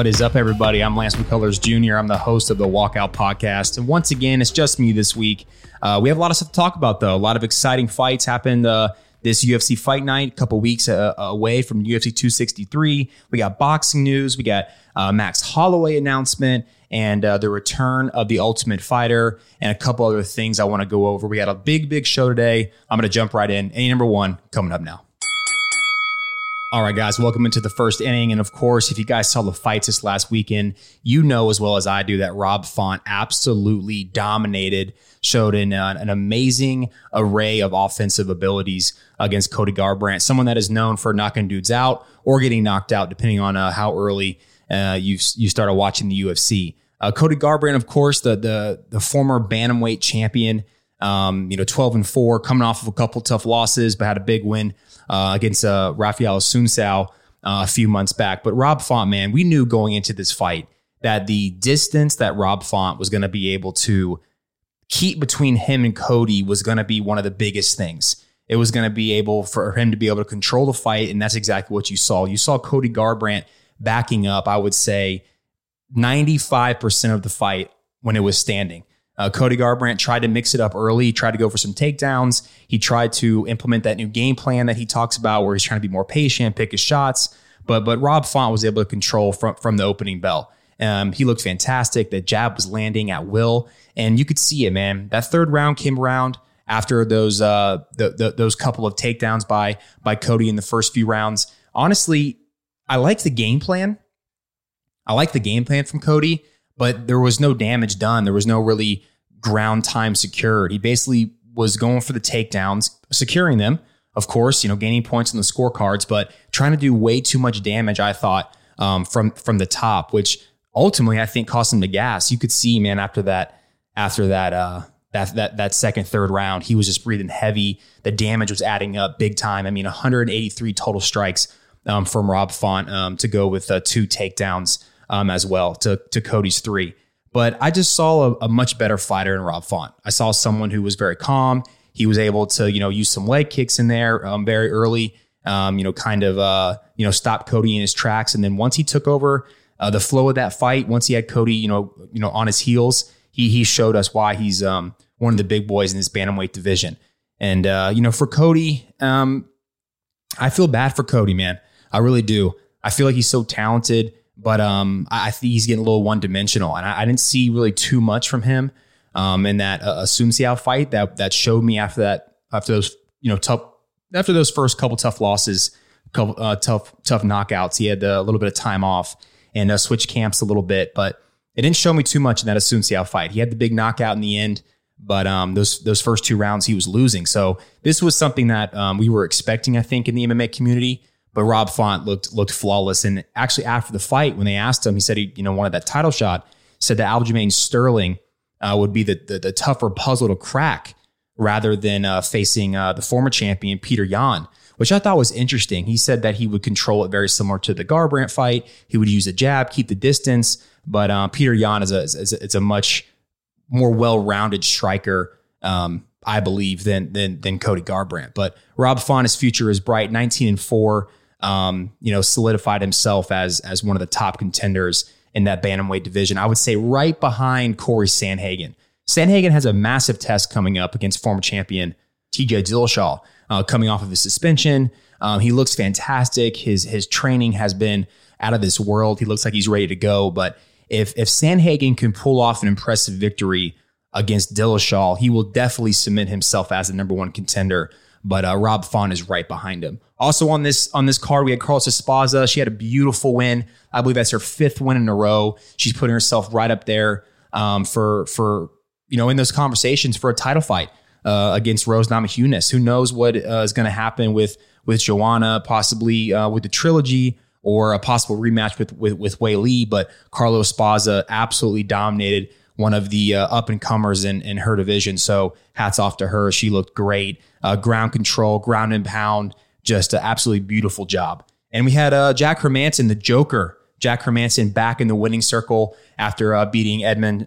What is up, everybody? I'm Lance McCullers Jr. I'm the host of the Walkout Podcast. And once again, it's just me this week. Uh, we have a lot of stuff to talk about, though. A lot of exciting fights happened uh, this UFC fight night, a couple weeks uh, away from UFC 263. We got boxing news. We got uh, Max Holloway announcement and uh, the return of the Ultimate Fighter and a couple other things I want to go over. We got a big, big show today. I'm going to jump right in. A number one coming up now. All right, guys, welcome into the first inning. And of course, if you guys saw the fights this last weekend, you know as well as I do that Rob Font absolutely dominated, showed an, uh, an amazing array of offensive abilities against Cody Garbrandt, someone that is known for knocking dudes out or getting knocked out, depending on uh, how early uh, you you started watching the UFC. Uh, Cody Garbrandt, of course, the the the former bantamweight champion. Um, you know, 12 and 4, coming off of a couple tough losses, but had a big win uh, against uh, Raphael Assunção uh, a few months back. But Rob Font, man, we knew going into this fight that the distance that Rob Font was going to be able to keep between him and Cody was going to be one of the biggest things. It was going to be able for him to be able to control the fight, and that's exactly what you saw. You saw Cody Garbrandt backing up, I would say, 95% of the fight when it was standing. Uh, Cody Garbrandt tried to mix it up early. Tried to go for some takedowns. He tried to implement that new game plan that he talks about, where he's trying to be more patient, pick his shots. But but Rob Font was able to control from from the opening bell. Um, he looked fantastic. The jab was landing at will, and you could see it, man. That third round came around after those uh, the, the, those couple of takedowns by by Cody in the first few rounds. Honestly, I like the game plan. I like the game plan from Cody, but there was no damage done. There was no really ground time secured. He basically was going for the takedowns, securing them, of course, you know, gaining points on the scorecards, but trying to do way too much damage, I thought, um, from from the top, which ultimately I think cost him the gas. You could see, man, after that, after that, uh, that that that second, third round, he was just breathing heavy. The damage was adding up big time. I mean, 183 total strikes um, from Rob Font um, to go with uh, two takedowns um, as well to to Cody's three. But I just saw a, a, much better fighter in Rob Font. I saw someone who was very calm. He was able to, you know, use some leg kicks in there um, very early. Um, you know, kind of, uh, you know, stop Cody in his tracks. And then once he took over uh, the flow of that fight, once he had Cody, you know, you know, on his heels, he he showed us why he's um, one of the big boys in this bantamweight division. And uh, you know, for Cody, um, I feel bad for Cody, man. I really do. I feel like he's so talented. But um, I, I think he's getting a little one dimensional, and I, I, didn't see really too much from him um, in that uh, Assunção fight that that showed me after that after those you know tough after those first couple tough losses, couple uh, tough tough knockouts. He had a little bit of time off and uh, switched camps a little bit, but it didn't show me too much in that Assunção fight. He had the big knockout in the end, but um, those those first two rounds he was losing. So this was something that um, we were expecting, I think, in the MMA community. But Rob Font looked looked flawless. And actually, after the fight, when they asked him, he said he you know wanted that title shot. Said that Aljamain Sterling uh, would be the, the, the tougher puzzle to crack rather than uh, facing uh, the former champion Petr Yan, which I thought was interesting. He said that he would control it very similar to the Garbrandt fight. He would use a jab, keep the distance, but uh, Petr Yan is a, is a, it's a much more well-rounded striker. Um, I believe than than than Cody Garbrandt, but Rob Font's future is bright. 19 and four, um, you know, solidified himself as as one of the top contenders in that bantamweight division. I would say right behind Corey Sandhagen. Sandhagen has a massive test coming up against former champion TJ Dillashaw, uh, coming off of his suspension. Um, he looks fantastic. His his training has been out of this world. He looks like he's ready to go. But if if Sandhagen can pull off an impressive victory against Dillashaw, he will definitely cement himself as the number one contender but uh, Rob Font is right behind him. Also on this on this card, we had Carlos Esparza. She had a beautiful win. I believe that's her fifth win in a row. She's putting herself right up there um, for for you know in those conversations for a title fight uh, against Rose Namajunas. Who knows what uh, is going to happen with with Joanna, possibly uh, with the trilogy or a possible rematch with with, with lee But Carlos Esparza absolutely dominated one of the uh, up and comers in, in her division. So hats off to her. She looked great. Uh, ground control, ground and pound, just an absolutely beautiful job. And we had uh, Jack Hermansson, the Joker, Jack Hermansson back in the winning circle after uh, beating Edmen,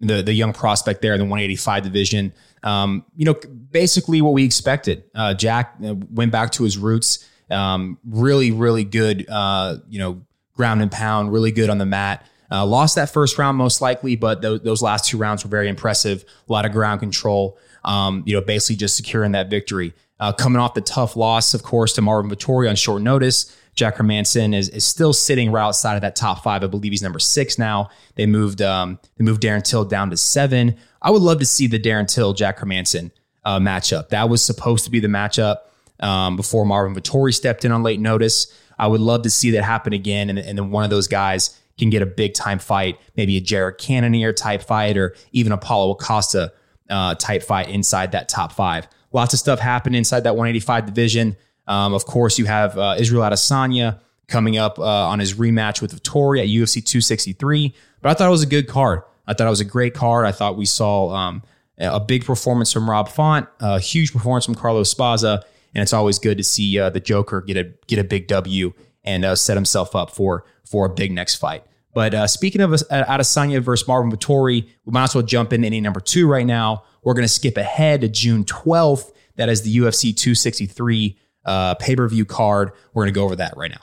the, the young prospect there in the 185 division. Um, you know, basically what we expected. Uh, Jack uh, went back to his roots. Um, really, really good, uh, you know, ground and pound, really good on the mat. Uh, lost that first round most likely, but th- those last two rounds were very impressive. A lot of ground control. Um, you know, basically just securing that victory. Uh, coming off the tough loss, of course, to Marvin Vettori on short notice. Jack Hermansson is, is still sitting right outside of that top five. I believe he's number six now. They moved um, they moved Darren Till down to seven. I would love to see the Darren Till Jack Hermansson uh, matchup. That was supposed to be the matchup um, before Marvin Vettori stepped in on late notice. I would love to see that happen again, and, and then one of those guys can get a big time fight, maybe a Jared Cannonier type fight, or even a Paulo Acosta uh, type fight inside that top five. Lots of stuff happened inside that 185 division. Um, of course, you have uh, Israel Adesanya coming up uh, on his rematch with Vettori at UFC 263. But I thought it was a good card. I thought it was a great card. I thought we saw um, a big performance from Rob Font, a huge performance from Carlos Esparza, and it's always good to see uh, the Joker get a get a big W and uh, set himself up for for a big next fight. But uh, speaking of uh, Adesanya versus Marvin Vettori, we might as well jump in any number two right now. We're going to skip ahead to June 12th. That is the UFC 263 uh, pay per view card. We're going to go over that right now.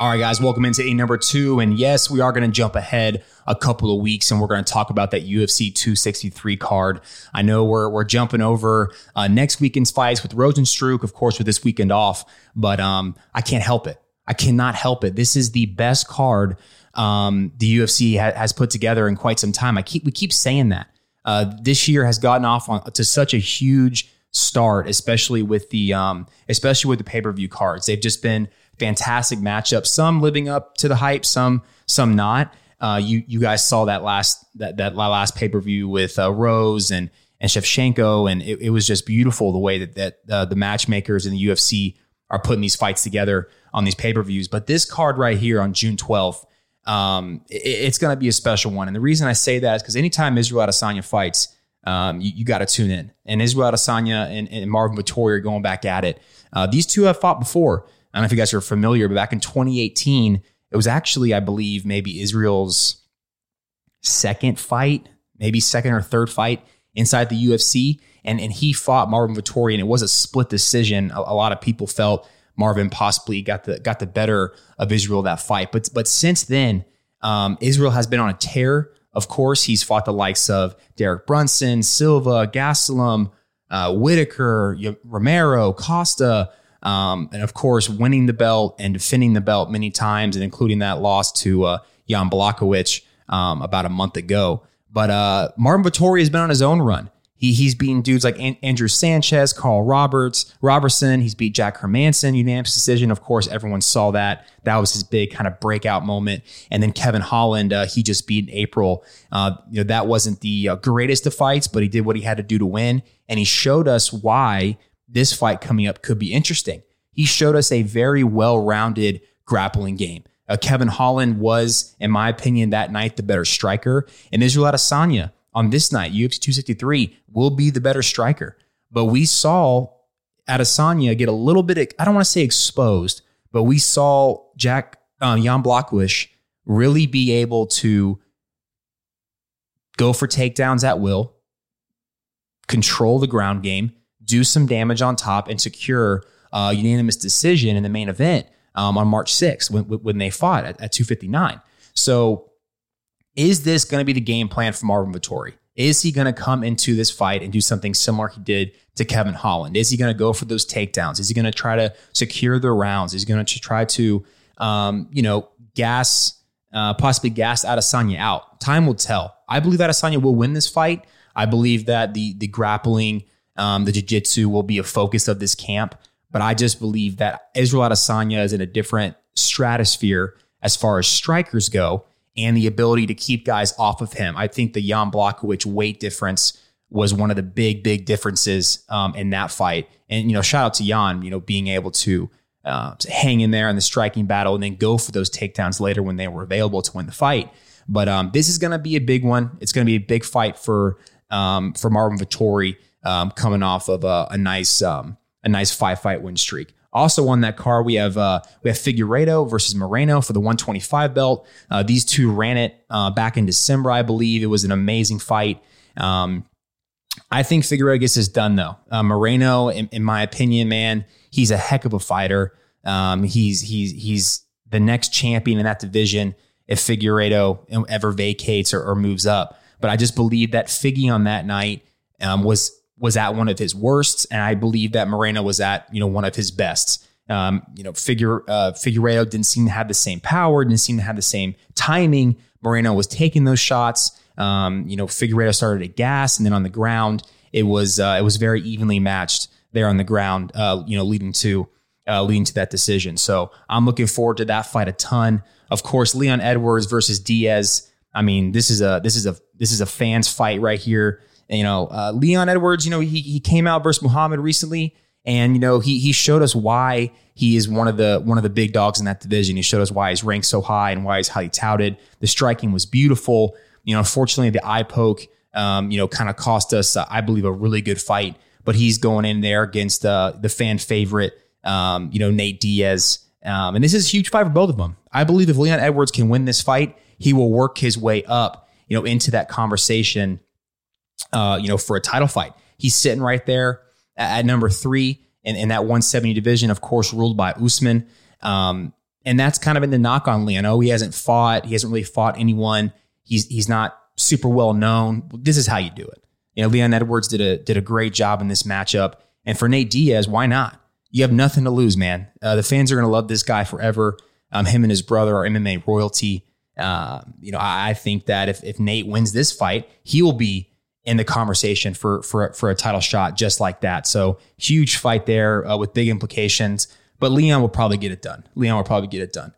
All right, guys, welcome into a number two. And yes, we are going to jump ahead a couple of weeks and we're going to talk about that UFC 263 card. I know we're, we're jumping over uh, next weekend's fights with Rozenstruik, of course, with this weekend off, but um, I can't help it. I cannot help it. This is the best card um, the UFC ha- has put together in quite some time. I keep we keep saying that. Uh, this year has gotten off on, to such a huge start, especially with the um, especially with the pay per view cards. They've just been fantastic matchups. Some living up to the hype, some some not. Uh, you you guys saw that last that that last pay per view with uh, Rose and and Shevchenko, and it, it, was just beautiful the way that that uh, the matchmakers in the UFC are putting these fights together on these pay per views. But this card right here on June twelfth, um, it, it's going to be a special one. And the reason I say that is because anytime Israel Adesanya fights, um, you, you got to tune in. And Israel Adesanya and, and Marvin Vettori are going back at it. Uh, these two have fought before. I don't know if you guys are familiar, but back in 2018, it was actually, I believe, maybe Israel's second fight, maybe second or third fight inside the UFC. And, and he fought Marvin Vettori, and it was a split decision. A, a lot of people felt Marvin possibly got the got the better of Israel that fight. But but since then, um, Israel has been on a tear. Of course, he's fought the likes of Derek Brunson, Silva, Gastelum, uh, Whittaker, Romero, Costa, um, and of course, winning the belt and defending the belt many times, and including that loss to uh, Jan Blachowicz um, about a month ago. But uh, Marvin Vettori has been on his own run. He, he's beaten dudes like An- Andrew Sanchez, Carl Roberts, Robertson. He's beat Jack Hermansson, unanimous decision. Of course, everyone saw that. That was his big kind of breakout moment. And then Kevin Holland, uh, he just beat in April. Uh, you know that wasn't the uh, greatest of fights, but he did what he had to do to win, and he showed us why this fight coming up could be interesting. He showed us a very well rounded grappling game. Uh, Kevin Holland was, in my opinion, that night the better striker. And Israel Adesanya on this night, UFC 263, will be the better striker. But we saw Adesanya get a little bit, I don't want to say exposed, but we saw Jack, um, Jan Blachowicz really be able to go for takedowns at will, control the ground game, do some damage on top and secure a unanimous decision in the main event um, on March 6th when, when they fought at, at 259. So, is this going to be the game plan for Marvin Vettori? Is he going to come into this fight and do something similar he did to Kevin Holland? Is he going to go for those takedowns? Is he going to try to secure the rounds? Is he going to try to, um, you know, gas, uh, possibly gas Adesanya out? Time will tell. I believe that Adesanya will win this fight. I believe that the the grappling um, the jiu-jitsu will be a focus of this camp. But I just believe that Israel Adesanya is in a different stratosphere as far as strikers go and the ability to keep guys off of him. I think the Jan Blachowicz weight difference was one of the big, big differences um, in that fight. And, you know, shout out to Jan, you know, being able to uh, hang in there in the striking battle and then go for those takedowns later when they were available to win the fight. But um, this is going to be a big one. It's going to be a big fight for um, for Marvin Vettori um, coming off of a, a nice um, a nice five fight win streak. Also on that car, we have uh, we have Figueiredo versus Moreno for the 125 belt. Uh, these two ran it uh, back in December, I believe. It was an amazing fight. Um, I think Figueiredo gets this done though. Uh, Moreno, in, in, my opinion, man, he's a heck of a fighter. Um, he's he's he's the next champion in that division if Figueiredo ever vacates or, or moves up. But I just believe that Figgy on that night um, was was at one of his worst, and I believe that Moreno was at you know one of his best. Um, you know, Figure uh, didn't seem to have the same power, didn't seem to have the same timing. Moreno was taking those shots. Um, you know, Figueiredo started at gas, and then on the ground, it was uh, it was very evenly matched there on the ground. Uh, you know, leading to uh, leading to that decision. So I'm looking forward to that fight a ton. Of course, Leon Edwards versus Diaz. I mean, this is a this is a this is a fans fight right here. You know, uh, Leon Edwards. You know, he he came out versus Muhammad recently, and you know he he showed us why he is one of the one of the big dogs in that division. He showed us why he's ranked so high and why he's highly touted. The striking was beautiful. You know, unfortunately, the eye poke, um, you know, kind of cost us, uh, I believe, a really good fight. But he's going in there against uh, the fan favorite, um, you know, Nate Diaz. Um, and this is a huge fight for both of them. I believe if Leon Edwards can win this fight, he will work his way up, you know, into that conversation, uh, you know, for a title fight. He's sitting right there at, at number three in, in, that 170 division, of course, ruled by Usman. Um, and that's kind of been the knock on Leon. He hasn't fought. He hasn't really fought anyone. He's he's not super well known. This is how you do it. You know, Leon Edwards did a did a great job in this matchup. And for Nate Diaz, why not? You have nothing to lose, man. Uh, the fans are going to love this guy forever. Um, him and his brother are MMA royalty. Uh, you know, I, I, think that if, if Nate wins this fight, he will be in the conversation for for for a title shot just like that. So huge fight there uh, with big implications. But Leon will probably get it done. Leon will probably get it done.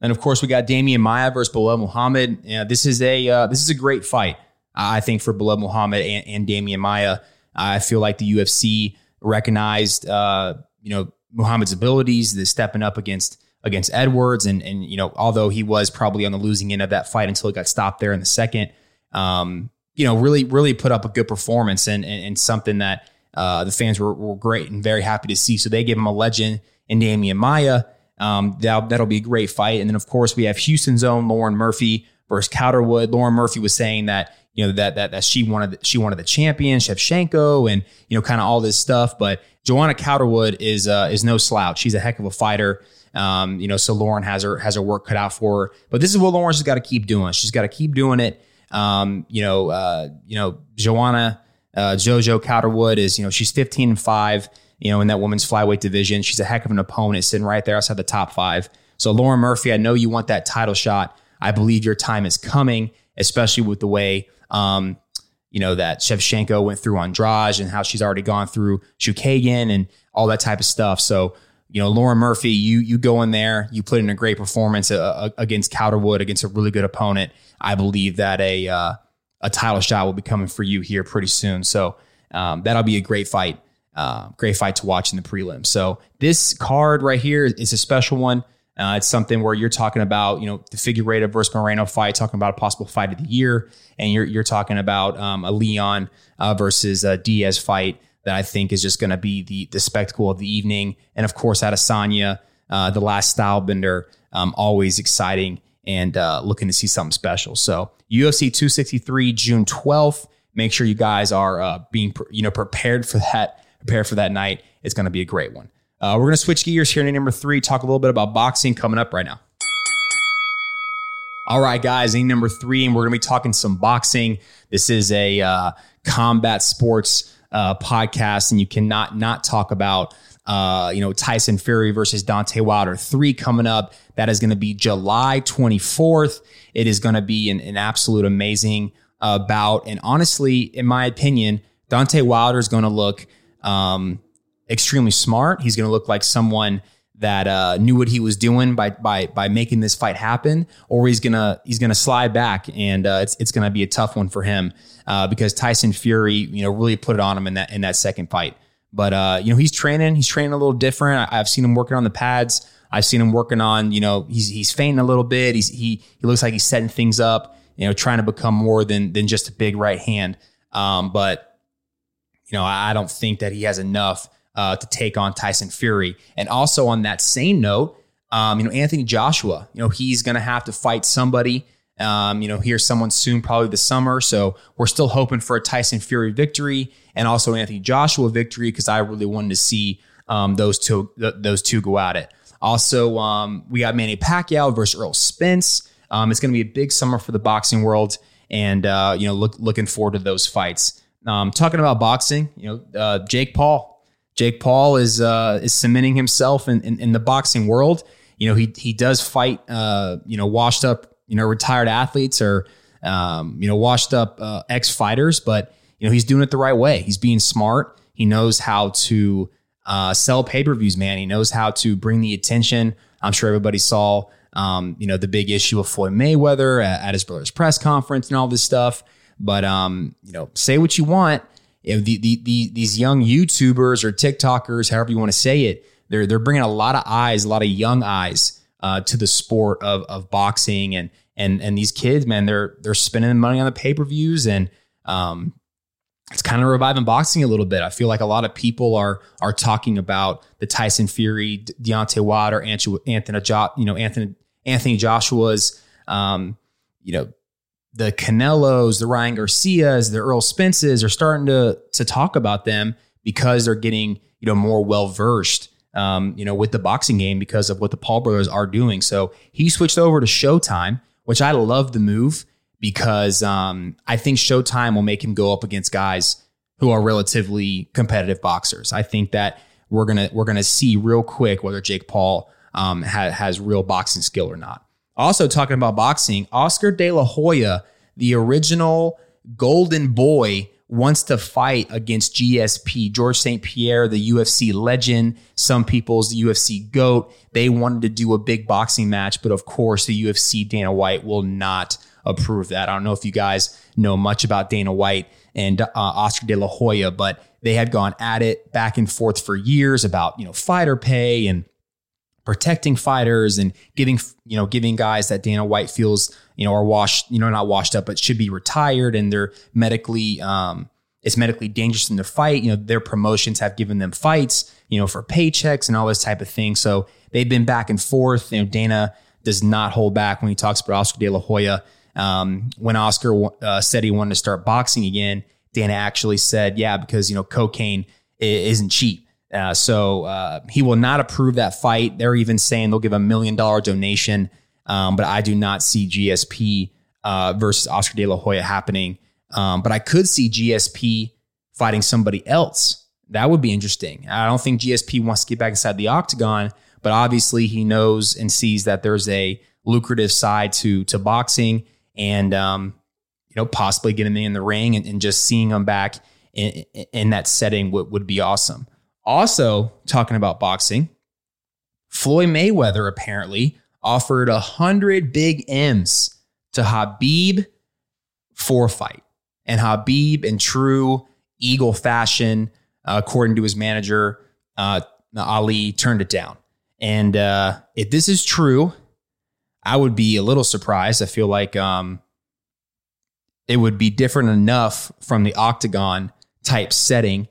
And of course, we got Demian Maia versus Belal Muhammad. Yeah, this is a uh, this is a great fight. I think for Belal Muhammad and, and Demian Maia. I feel like the UFC recognized uh, you know Muhammad's abilities, the stepping up against against Edwards, and and you know although he was probably on the losing end of that fight until he got stopped there in the second, um, you know really really put up a good performance and and, and something that uh, the fans were, were great and very happy to see. So they gave him a legend in Demian Maia. Um, that, that'll be a great fight. And then of course we have Houston's own Lauren Murphy versus Calderwood. Lauren Murphy was saying that you know that that that she wanted she wanted the champion Shevchenko and you know kind of all this stuff, but Joanna Calderwood is uh, is no slouch. She's a heck of a fighter. Um, you know, so Lauren has her has her work cut out for her. But this is what Lauren's got to keep doing. She's got to keep doing it. Um, you know, uh, you know, Joanna uh, Jojo Calderwood is you know she's 15 and five. You know, in that women's flyweight division, she's a heck of an opponent, sitting right there outside the top five. So Lauren Murphy, I know you want that title shot. I believe your time is coming, especially with the way um, you know, that Shevchenko went through Andrade and how she's already gone through Chookagian and all that type of stuff. So, you know, Lauren Murphy, you you go in there, you put in a great performance uh, uh against Calderwood, against a really good opponent. I believe that a uh, a title shot will be coming for you here pretty soon. So um, that'll be a great fight, uh, great fight to watch in the prelim. So this card right here is a special one. Uh, it's something where you're talking about, you know, the Figueiredo versus Moreno fight, talking about a possible fight of the year, and you're you're talking about um, a Leon uh, versus a Diaz fight that I think is just going to be the the spectacle of the evening, and of course, Adesanya, uh, the last style bender, um, always exciting and uh, looking to see something special. So UFC 263, June 12th. Make sure you guys are uh, being you know prepared for that, Prepare for that night. It's going to be a great one. Uh, we're going to switch gears here to number three, talk a little bit about boxing coming up right now. All right, guys, in number three, and we're going to be talking some boxing. This is a uh, combat sports uh, podcast, and you cannot not talk about uh, you know Tyson Fury versus Deontay Wilder three coming up. That is going to be July 24th. It is going to be an, an absolute amazing uh, bout, and honestly, in my opinion, Deontay Wilder is going to look. Um, extremely smart. He's going to look like someone that uh, knew what he was doing by by by making this fight happen, or he's gonna he's gonna slide back, and uh, it's it's gonna be a tough one for him uh, because Tyson Fury, you know, really put it on him in that in that second fight. But uh, you know, he's training. He's training a little different. I, have seen him working on the pads. I've seen him working on. You know, he's he's feinting a little bit. He's he he looks like he's setting things up. You know, trying to become more than than just a big right hand. Um, but you know, I, I don't think that he has enough uh, to take on Tyson Fury. And also on that same note, um, you know, Anthony Joshua, you know, he's going to have to fight somebody. Um, you know, here's someone soon, probably this summer. So we're still hoping for a Tyson Fury victory and also Anthony Joshua victory because I really wanted to see um, those two th- those two go at it. Also, um, we got Manny Pacquiao versus Errol Spence. Um, it's going to be a big summer for the boxing world, and uh, you know, look, looking forward to those fights. Um, talking about boxing, you know, uh, Jake Paul. Jake Paul is uh, is cementing himself in, in, in the boxing world. You know, he he does fight, uh, you know, washed up, you know, retired athletes or um, you know, washed up uh, ex fighters, but you know, he's doing it the right way. He's being smart. He knows how to uh, sell pay per views, man. He knows how to bring the attention. I'm sure everybody saw, um, you know, the big issue of Floyd Mayweather at, at, his brother's press conference and all this stuff. But um, you know, say what you want. If the, the, the, these young YouTubers or TikTokers, however you want to say it, they're they're bringing a lot of eyes, a lot of young eyes uh, to the sport of of boxing, and and and these kids, man, they're they're spending money on the pay per views and um, it's kind of reviving boxing a little bit. I feel like a lot of people are are talking about the Tyson Fury, Deontay Wilder, Anthony, you know, Anthony Anthony Joshua's, um, you know, the Canelos, the Ryan Garcias, the Errol Spences are starting to to talk about them because they're getting you know more well versed, um, you know, with the boxing game because of what the Paul brothers are doing. So he switched over to Showtime, which I love the move because um, I think Showtime will make him go up against guys who are relatively competitive boxers. I think that we're gonna we're gonna see real quick whether Jake Paul um, ha- has real boxing skill or not. Also talking about boxing, Oscar De La Hoya, the original Golden Boy, wants to fight against GSP, George St. Pierre, the UFC legend, some people's UFC GOAT. They wanted to do a big boxing match, but of course, the UFC Dana White will not approve that. I don't know if you guys know much about Dana White and uh, Oscar De La Hoya, but they had gone at it back and forth for years about you know fighter pay and protecting fighters and giving you know giving guys that Dana White feels you know are washed you know not washed up but should be retired and they're medically um, it's medically dangerous in the fight. You know their promotions have given them fights you know for paychecks and all this type of thing. So they've been back and forth. You know Dana does not hold back when he talks about Oscar De La Hoya. Um, when Oscar uh, said he wanted to start boxing again, Dana actually said, "Yeah, because you know cocaine isn't cheap." Uh, so uh, he will not approve that fight. They're even saying they'll give a million dollar donation, um, but I do not see GSP uh, versus Oscar De La Hoya happening. Um, but I could see GSP fighting somebody else. That would be interesting. I don't think GSP wants to get back inside the octagon, but obviously he knows and sees that there's a lucrative side to to boxing and um, you know possibly getting in the ring and, and just seeing him back in, in that setting would, would be awesome. Also, talking about boxing, Floyd Mayweather apparently offered a hundred big M's to Khabib for a fight, and Khabib, in true Eagle fashion, uh, according to his manager uh, Ali, turned it down. And uh, if this is true, I would be a little surprised. I feel like um, it would be different enough from the octagon type setting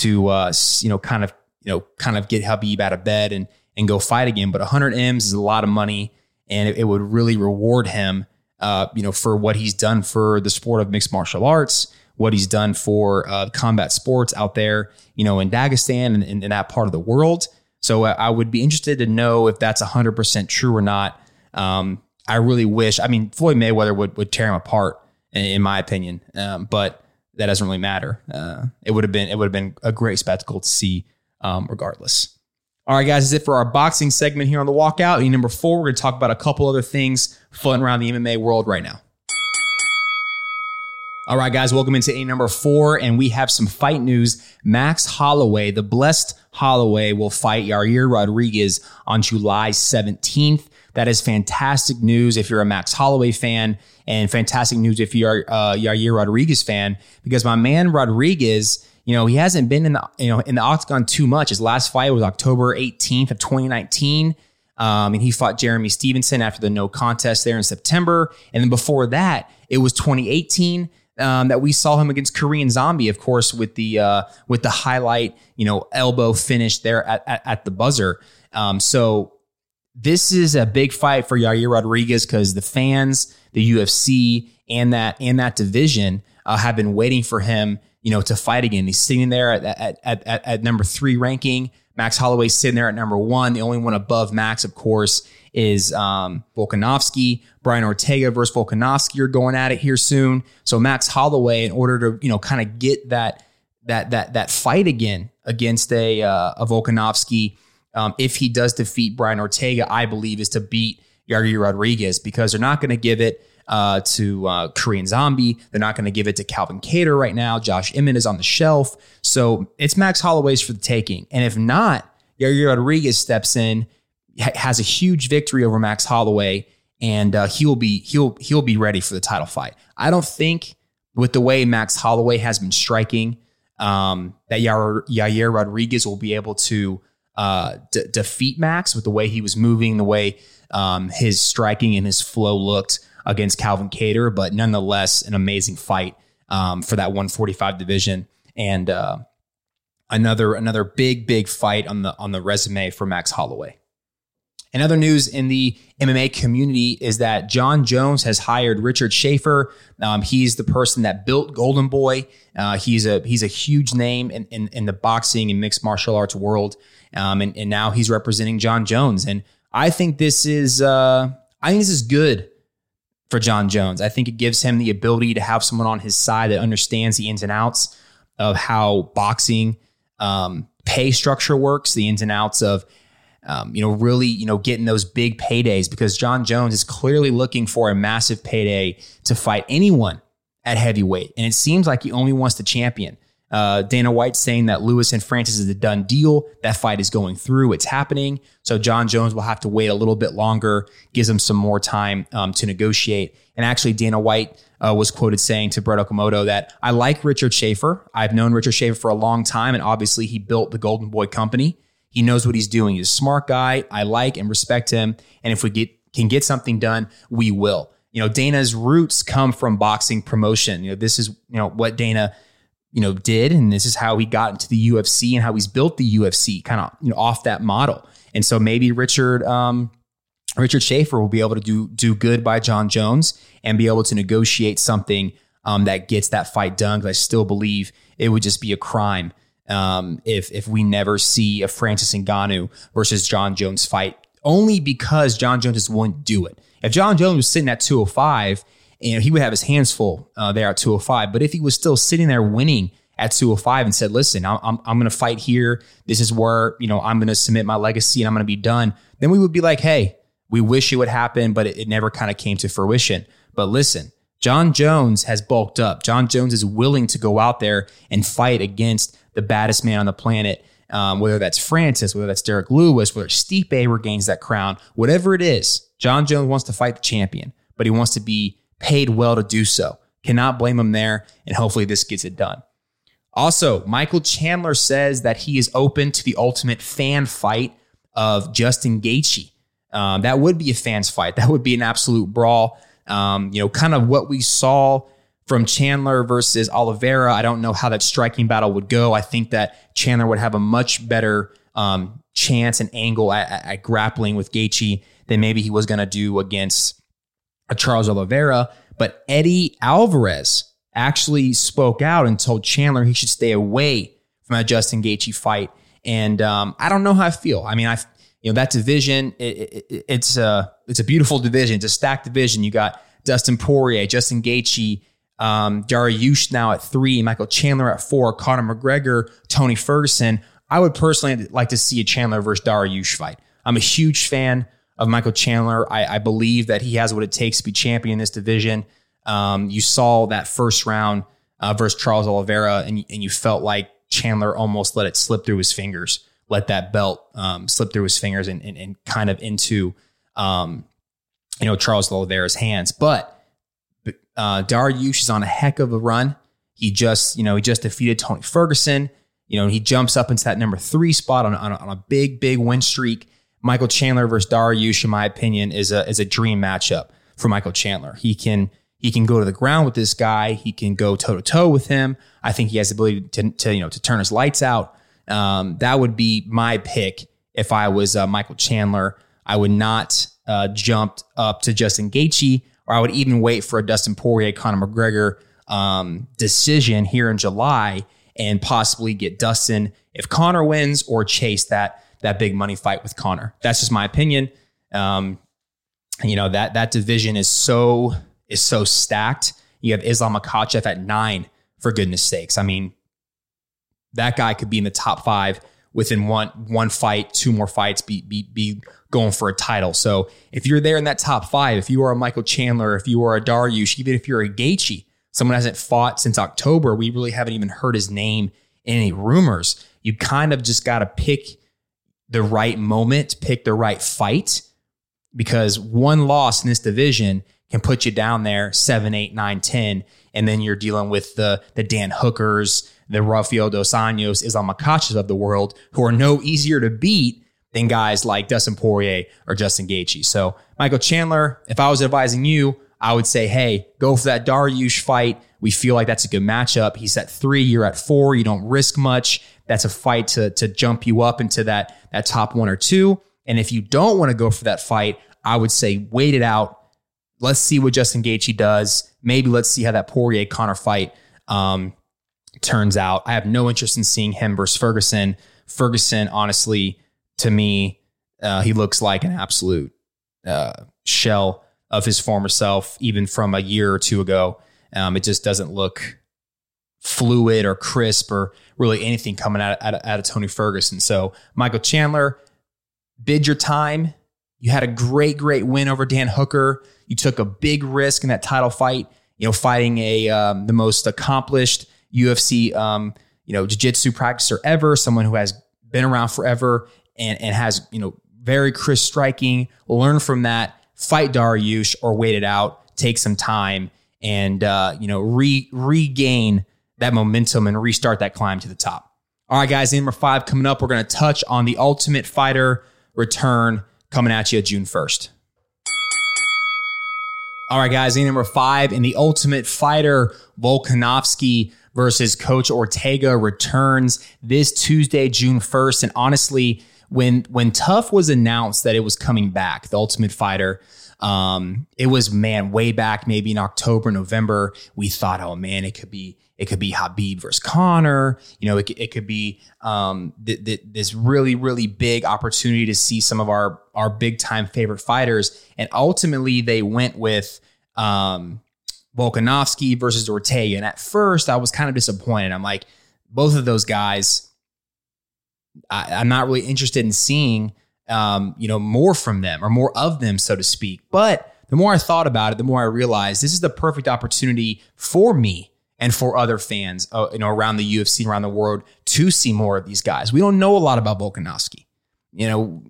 to uh, you know kind of you know kind of get Khabib out of bed and and go fight again. But 100 M's is a lot of money, and it, it would really reward him. Uh, you know, for what he's done for the sport of mixed martial arts, what he's done for uh, combat sports out there, you know, in Dagestan and in, that part of the world. So uh, I would be interested to know if that's 100% true or not. Um, I really wish. I mean, Floyd Mayweather would would tear him apart, in, in my opinion. Um, but that doesn't really matter. Uh, it would have been it would have been a great spectacle to see, um, regardless. All right, guys, that's it for our boxing segment here on the walkout. And number four, we're going to talk about a couple other things floating around the MMA world right now. All right, guys, welcome into a number four, and we have some fight news. Max Holloway, the blessed Holloway, will fight Yair Rodriguez on July 17th. That is fantastic news if you're a Max Holloway fan, and fantastic news if you're a uh, Yair Rodriguez fan, because my man Rodriguez, you know, he hasn't been in the you know in the octagon too much. His last fight was October 18th of 2019. Um, and he fought Jeremy Stevenson after the no contest there in September. And then before that, it was 2018 um, that we saw him against Korean Zombie, of course, with the uh, with the highlight, you know, elbow finish there at, at, at the buzzer. Um, so this is a big fight for Yair Rodriguez because the fans, the UFC, and that and that division uh, have been waiting for him, you know, to fight again. He's sitting there at at, at, at, at number three ranking Max Holloway sitting there at number one. The only one above Max, of course, is um, Volkanovski. Brian Ortega versus Volkanovski are going at it here soon. So Max Holloway, in order to you know kind of get that that that that fight again against a uh, a Volkanovski, um, if he does defeat Brian Ortega, I believe is to beat Yair Rodriguez because they're not going to give it uh, to uh, Korean Zombie. They're not going to give it to Calvin Kattar right now. Josh Emmett is on the shelf. So it's Max Holloway's for the taking. And if not, Yair Rodriguez steps in, ha- has a huge victory over Max Holloway, and uh, he will be he'll he'll be ready for the title fight. I don't think with the way Max Holloway has been striking, um, that Yair, Yair Rodriguez will be able to uh, d- defeat Max with the way he was moving, the way um, his striking and his flow looked against Calvin Kattar, but nonetheless, an amazing fight um, for that 145 division. And uh, another another big big fight on the on the resume for Max Holloway. And other news in the MMA community is that Jon Jones has hired Richard Schaefer. Um, he's the person that built Golden Boy. Uh, he's a he's a huge name in, in, in the boxing and mixed martial arts world, um, and, and now he's representing Jon Jones. And I think this is uh, I think this is good for Jon Jones. I think it gives him the ability to have someone on his side that understands the ins and outs of how boxing um, pay structure works, the ins and outs of um, you know really you know getting those big paydays because Jon Jones is clearly looking for a massive payday to fight anyone at heavyweight, and it seems like he only wants to champion. Uh, Dana White saying that Lewis and Francis is a done deal. That fight is going through. It's happening. So Jon Jones will have to wait a little bit longer, gives him some more time um, to negotiate. And actually, Dana White uh, was quoted saying to Brett Okamoto that I like Richard Schaefer. I've known Richard Schaefer for a long time, and obviously he built the Golden Boy Company. He knows what he's doing. He's a smart guy. I like and respect him. And if we get can get something done, we will. You know, Dana's roots come from boxing promotion. You know, this is you know what Dana you know, did, and this is how he got into the UFC and how he's built the UFC, kind of you know off that model. And so maybe Richard um, Richard Schaefer will be able to do do good by Jon Jones and be able to negotiate something um, that gets that fight done. Because I still believe it would just be a crime um, if if we never see a Francis Ngannou versus Jon Jones fight, only because Jon Jones just to do it. If Jon Jones was sitting at 205 and he would have his hands full uh, there at 205. But if he was still sitting there winning at 205 and said, listen, I'm, I'm, I'm going to fight here. This is where, you know, I'm going to submit my legacy and I'm going to be done. Then we would be like, hey, we wish it would happen, but it, it never kind of came to fruition. But listen, Jon Jones has bulked up. Jon Jones is willing to go out there and fight against the baddest man on the planet. Um, whether that's Francis, whether that's Derrick Lewis, whether Stipe regains that crown, whatever it is, Jon Jones wants to fight the champion, but he wants to be paid well to do so. Cannot blame him there, and hopefully this gets it done. Also, Michael Chandler says that he is open to the ultimate fan fight of Justin Gaethje. Um, that would be a fans fight. That would be an absolute brawl. Um, you know, kind of what we saw from Chandler versus Oliveira. I don't know how that striking battle would go. I think that Chandler would have a much better um, chance and angle at, at, grappling with Gaethje than maybe he was going to do against Charles Oliveira, but Eddie Alvarez actually spoke out and told Chandler he should stay away from that Justin Gaethje fight. And um, I don't know how I feel. I mean, I you know that division it, it, it's a it's a beautiful division. It's a stacked division. You got Dustin Poirier, Justin Gaethje, um, Dariush now at three, Michael Chandler at four, Conor McGregor, Tony Ferguson. I would personally like to see a Chandler versus Dariush fight. I'm a huge fan of Michael Chandler. I, I, believe that he has what it takes to be champion in this division. Um, you saw that first round uh, versus Charles Oliveira, and, and you felt like Chandler almost let it slip through his fingers, let that belt um, slip through his fingers and, and, and kind of into, um, you know, Charles Oliveira's hands. But uh, Dariush is on a heck of a run. He just, you know, he just defeated Tony Ferguson. You know, he jumps up into that number three spot on, on, on a big, big win streak. Michael Chandler versus Dariush, in my opinion, is a is a dream matchup for Michael Chandler. He can he can go to the ground with this guy. He can go toe to toe with him. I think he has the ability to, to you know to turn his lights out. Um, that would be my pick if I was uh, Michael Chandler. I would not uh, jump up to Justin Gaethje, or I would even wait for a Dustin Poirier, Conor McGregor um, decision here in July and possibly get Dustin if Conor wins or chase that that big money fight with Conor. That's just my opinion. Um, you know that that division is so is so stacked. You have Islam Makhachev at nine, for goodness sakes. I mean, that guy could be in the top five within one one fight, two more fights, be be be going for a title. So if you're there in that top five, if you are a Michael Chandler, if you are a Dariush, even if you're a Gaethje, someone hasn't fought since October, we really haven't even heard his name in any rumors. You kind of just got to pick the right moment, pick the right fight, because one loss in this division can put you down there seven, eight, nine, ten, and then you're dealing with the the Dan Hookers, the Rafael Dos Anjos, Islam Makhachev of the world, who are no easier to beat than guys like Dustin Poirier or Justin Gaethje. So Michael Chandler, if I was advising you, I would say, hey, go for that Dariush fight. We feel like that's a good matchup. He's at three, you're at four. You don't risk much. That's a fight to, to jump you up into that, that top one or two. And if you don't want to go for that fight, I would say wait it out. Let's see what Justin Gaethje does. Maybe let's see how that Poirier Conor fight um, turns out. I have no interest in seeing him versus Ferguson. Ferguson, honestly, to me, uh, he looks like an absolute uh, shell of his former self, even from a year or two ago. Um, it just doesn't look fluid or crisp or really anything coming out, out, out of Tony Ferguson. So, Michael Chandler, bid your time. You had a great, great win over Dan Hooker. You took a big risk in that title fight, you know, fighting a um, the most accomplished UFC, um, you know, jiu-jitsu practicer ever, someone who has been around forever and, and has, you know, very crisp striking. Learn from that, fight Dariush or wait it out, take some time and, uh, you know, re, regain that momentum and restart that climb to the top. All right, guys, number five coming up, we're going to touch on the Ultimate Fighter return coming at you June 1st. All right, guys, number five in the Ultimate Fighter, Volkanovski versus Coach Ortega returns this Tuesday, June 1st. And honestly, when when TUF was announced that it was coming back, the Ultimate Fighter, um, it was man way back, maybe in October, November. We thought, oh man, it could be it could be Khabib versus Conor. You know, it, it could be um, th- th- this really really big opportunity to see some of our our big time favorite fighters. And ultimately, they went with um, Volkanovski versus Ortega. And at first, I was kind of disappointed. I'm like, both of those guys, I, am not really interested in seeing, um, you know, more from them or more of them, so to speak. But the more I thought about it, the more I realized this is the perfect opportunity for me and for other fans, uh, you know, around the UFC, around the world, to see more of these guys. We don't know a lot about Volkanovski. You know,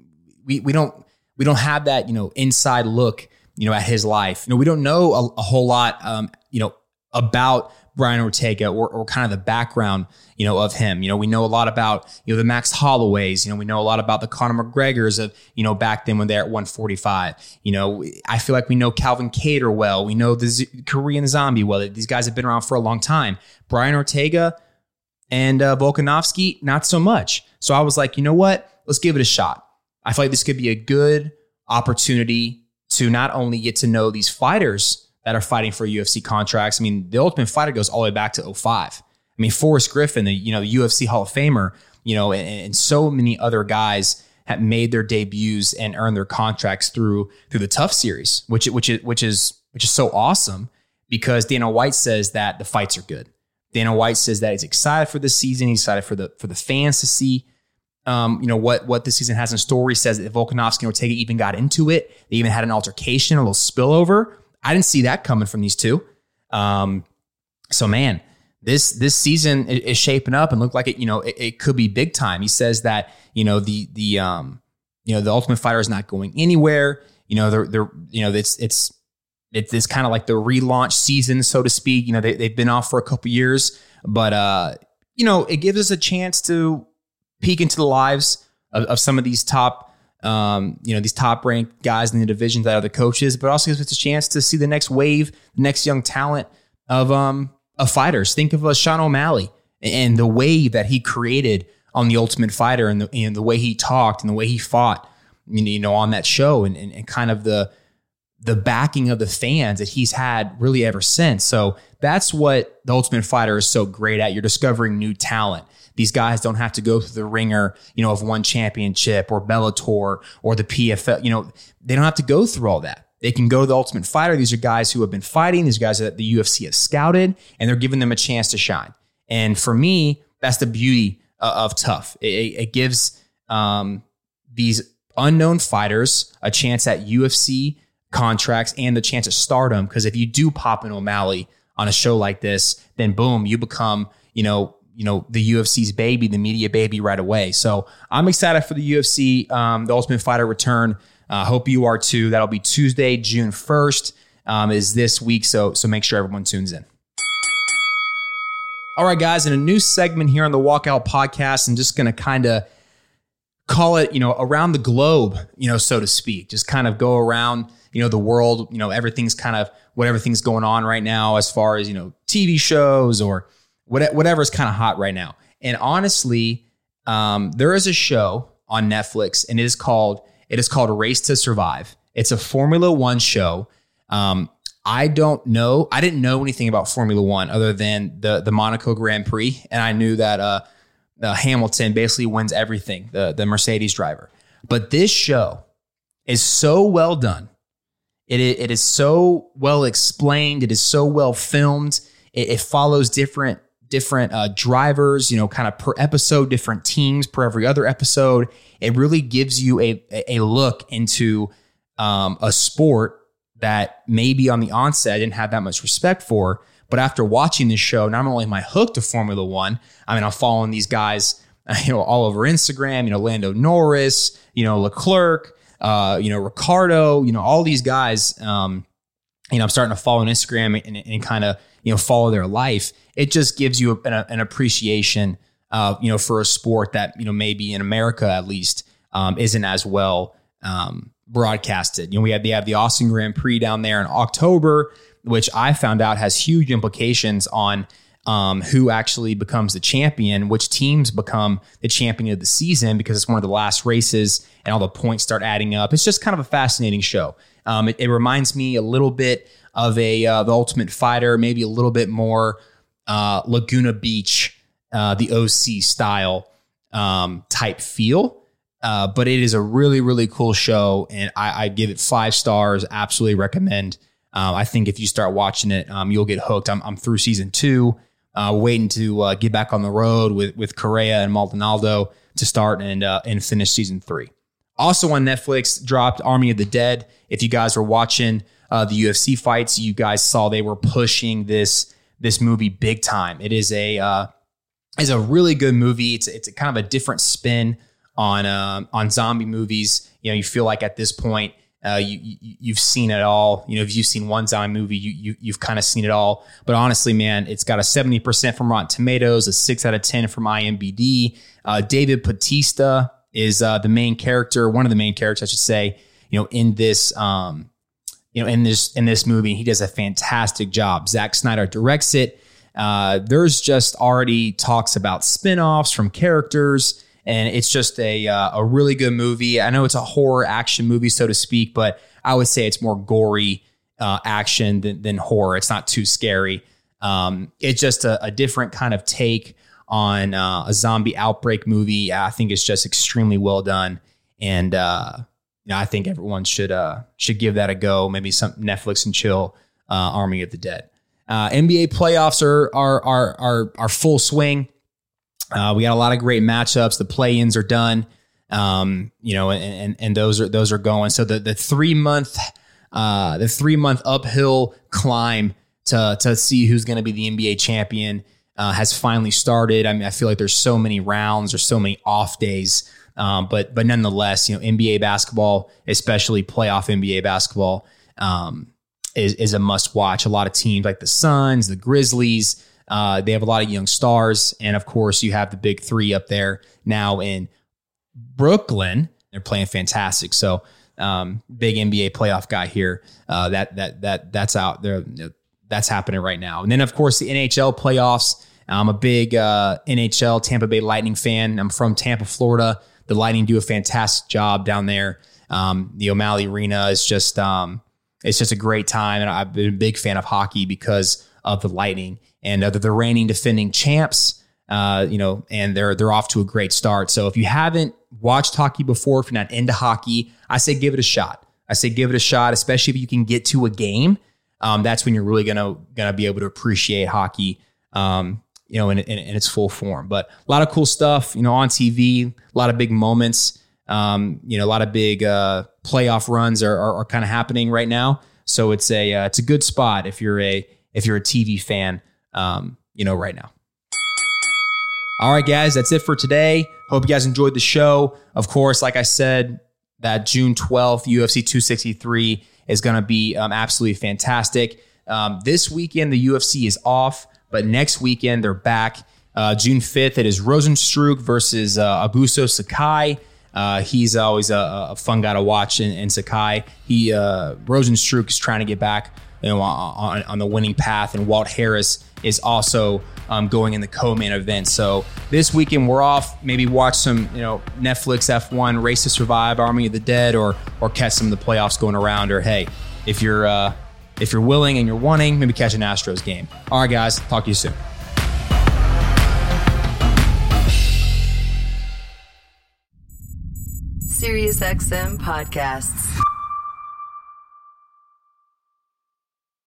we we don't we don't have that you know inside look you know, at his life. You know, we don't know a, a whole lot, um, you know, about Brian Ortega or, or kind of the background, you know, of him. You know, we know a lot about, you know, the Max Holloways. You know, we know a lot about the Conor McGregors of, you know, back then when they're at 145. You know, I feel like we know Calvin Kattar well. We know the Z- Korean Zombie well. These guys have been around for a long time. Brian Ortega and uh, Volkanovski, not so much. So I was like, you know what? Let's give it a shot. I feel like this could be a good opportunity to not only get to know these fighters that are fighting for UFC contracts. I mean, the Ultimate Fighter goes all the way back to 05. I mean, Forrest Griffin, the you know the UFC Hall of Famer, you know, and, and so many other guys have made their debuts and earned their contracts through through the TUF series, which which is which is which is so awesome because Dana White says that the fights are good. Dana White says that he's excited for the season. He's excited for the for the fans to see um, you know what what this season has in store. He says that Volkanovski and Ortega even got into it. They even had an altercation, a little spillover. I didn't see that coming from these two. Um, so man, this this season is shaping up and look like it. You know, it, it, could be big time. He says that you know the the um, you know the Ultimate Fighter is not going anywhere. You know, they're they're you know it's it's it's, it's kind of like the relaunch season, so to speak. You know, they they've been off for a couple years, but uh, you know, it gives us a chance to peek into the lives of, of some of these top, um, you know, these top ranked guys in the divisions that are the coaches, but also gives us a chance to see the next wave, the next young talent of um of fighters. Think of uh, Sean O'Malley and the wave that he created on the Ultimate Fighter and the and the way he talked and the way he fought, you know, on that show and, and, and kind of the the backing of the fans that he's had really ever since. So that's what the Ultimate Fighter is so great at. You're discovering new talent. These guys don't have to go through the wringer, you know, of one championship or Bellator or the PFL. You know, they don't have to go through all that. They can go to the Ultimate Fighter. These are guys who have been fighting. These guys that the UFC has scouted, and they're giving them a chance to shine. And for me, that's the beauty of TUF. It, it gives um, these unknown fighters a chance at UFC contracts and the chance at stardom. Because if you do pop an O'Malley on a show like this, then boom, you become, you know, you know, the UFC's baby, the media baby right away. So I'm excited for the UFC, um, the Ultimate Fighter return. I uh, hope you are too. That'll be Tuesday, June 1st, um, is this week. So, so make sure everyone tunes in. All right, guys, in a new segment here on the Walkout Podcast, I'm just going to kind of call it, you know, around the globe, you know, so to speak. Just kind of go around, you know, the world, you know, everything's kind of what everything's going on right now as far as, you know, TV shows or whatever's kind of hot right now. And honestly, um, there is a show on Netflix and it is called it is called Race to Survive. It's a Formula One show. Um, I don't know. I didn't know anything about Formula One other than the the Monaco Grand Prix, and I knew that uh, uh, Hamilton basically wins everything, the the Mercedes driver. But this show is so well done. It, it is so well explained. It is so well filmed. It, it follows different different uh, drivers, you know, kind of per episode, different teams per every other episode. It really gives you a a look into um, a sport that maybe on the onset I didn't have that much respect for, but after watching this show, not only am I hooked to Formula One, I mean, I'm following these guys, you know, all over Instagram. You know, Lando Norris, you know, Leclerc, uh, you know, Ricciardo, you know, all these guys. Um, you know, I'm starting to follow on Instagram and, and kind of you know follow their life. It just gives you an, an appreciation, uh, you know, for a sport that you know maybe in America at least um, isn't as well um, broadcasted. You know, we have they have the Austin Grand Prix down there in October, which I found out has huge implications on um, who actually becomes the champion, which teams become the champion of the season because it's one of the last races and all the points start adding up. It's just kind of a fascinating show. Um, it, it, reminds me a little bit of a uh, the Ultimate Fighter, maybe a little bit more uh, Laguna Beach, uh, the OC style um, type feel. Uh, but it is a really really cool show, and I, I give it five stars. Absolutely recommend. Um, I think if you start watching it, um, you'll get hooked. I'm, I'm through season two, uh, waiting to uh, get back on the road with with Correa and Maldonado to start and and finish season three. Also on Netflix, dropped Army of the Dead. If you guys were watching uh, the UFC fights, you guys saw they were pushing this this movie big time. It is a uh, is a really good movie. It's it's kind of a different spin on um, on zombie movies. You know, you feel like at this point uh, you, you have seen it all. You know, if you've seen one zombie movie, you, you you've kind of seen it all. But honestly, man, it's got a seventy percent from Rotten Tomatoes, a six out of ten from IMDb. Uh, David Bautista is uh, the main character, one of the main characters, I should say. You know, in this um, you know, in this in this movie, he does a fantastic job. Zack Snyder directs it. Uh, there's just already talks about spin-offs from characters, and it's just a uh, a really good movie. I know it's a horror action movie, so to speak, but I would say it's more gory uh, action than, than horror. It's not too scary. Um, it's just a, a, different kind of take on uh, a zombie outbreak movie. I think it's just extremely well done, and uh, you know, I think everyone should uh, should give that a go. Maybe some Netflix and chill. Uh, Army of the Dead. Uh, NBA playoffs are are are are, are full swing. Uh, we got a lot of great matchups. The play-ins are done. Um, you know, and, and, and those are those are going. So the the three month uh, the three month uphill climb to to see who's going to be the NBA champion uh, has finally started. I mean, I feel like there's so many rounds, there's so many off days um, but but nonetheless, you know, NBA basketball, especially playoff NBA basketball, um, is is a must watch. A lot of teams like the Suns, the Grizzlies, uh, they have a lot of young stars, and of course, you have the big three up there now in Brooklyn. They're playing fantastic. So, um, big NBA playoff guy here. Uh, that that that that's out there. That's happening right now. And then, of course, the NHL playoffs. I'm a big uh, NHL Tampa Bay Lightning fan. I'm from Tampa, Florida. The Lightning do a fantastic job down there. Um, the Amalie Arena is just, um, it's just a great time. And I've been a big fan of hockey because of the Lightning and uh, the reigning defending champs. Uh, you know, and they're they're off to a great start. So if you haven't watched hockey before, if you're not into hockey, I say give it a shot. I say give it a shot, especially if you can get to a game. Um, that's when you're really gonna gonna be able to appreciate hockey. Um, you know, in, in, in, its full form. But a lot of cool stuff, you know, on TV, a lot of big moments. Um, you know, a lot of big uh, playoff runs are, are, are kind of happening right now. So it's a uh, it's a good spot if you're a if you're a TV fan, um, you know, right now. All right, guys, that's it for today. Hope you guys enjoyed the show. Of course, like I said, that June 12th UFC 263 is going to be um, absolutely fantastic. Um, this weekend, the UFC is off, but next weekend, they're back. Uh, June 5th, it is Rozenstruik versus uh, Augusto Sakai. Uh, he's always a, a, fun guy to watch in, in Sakai. He uh, Rozenstruik is trying to get back you know, on, on the winning path, and Walt Harris is also um, going in the co-main event. So this weekend we're off. Maybe watch some, you know, Netflix F1 Race to Survive, Army of the Dead, or or catch some of the playoffs going around. Or hey, if you're uh, if you're willing and you're wanting, maybe catch an Astros game. All right, guys, talk to you soon. SiriusXM podcasts.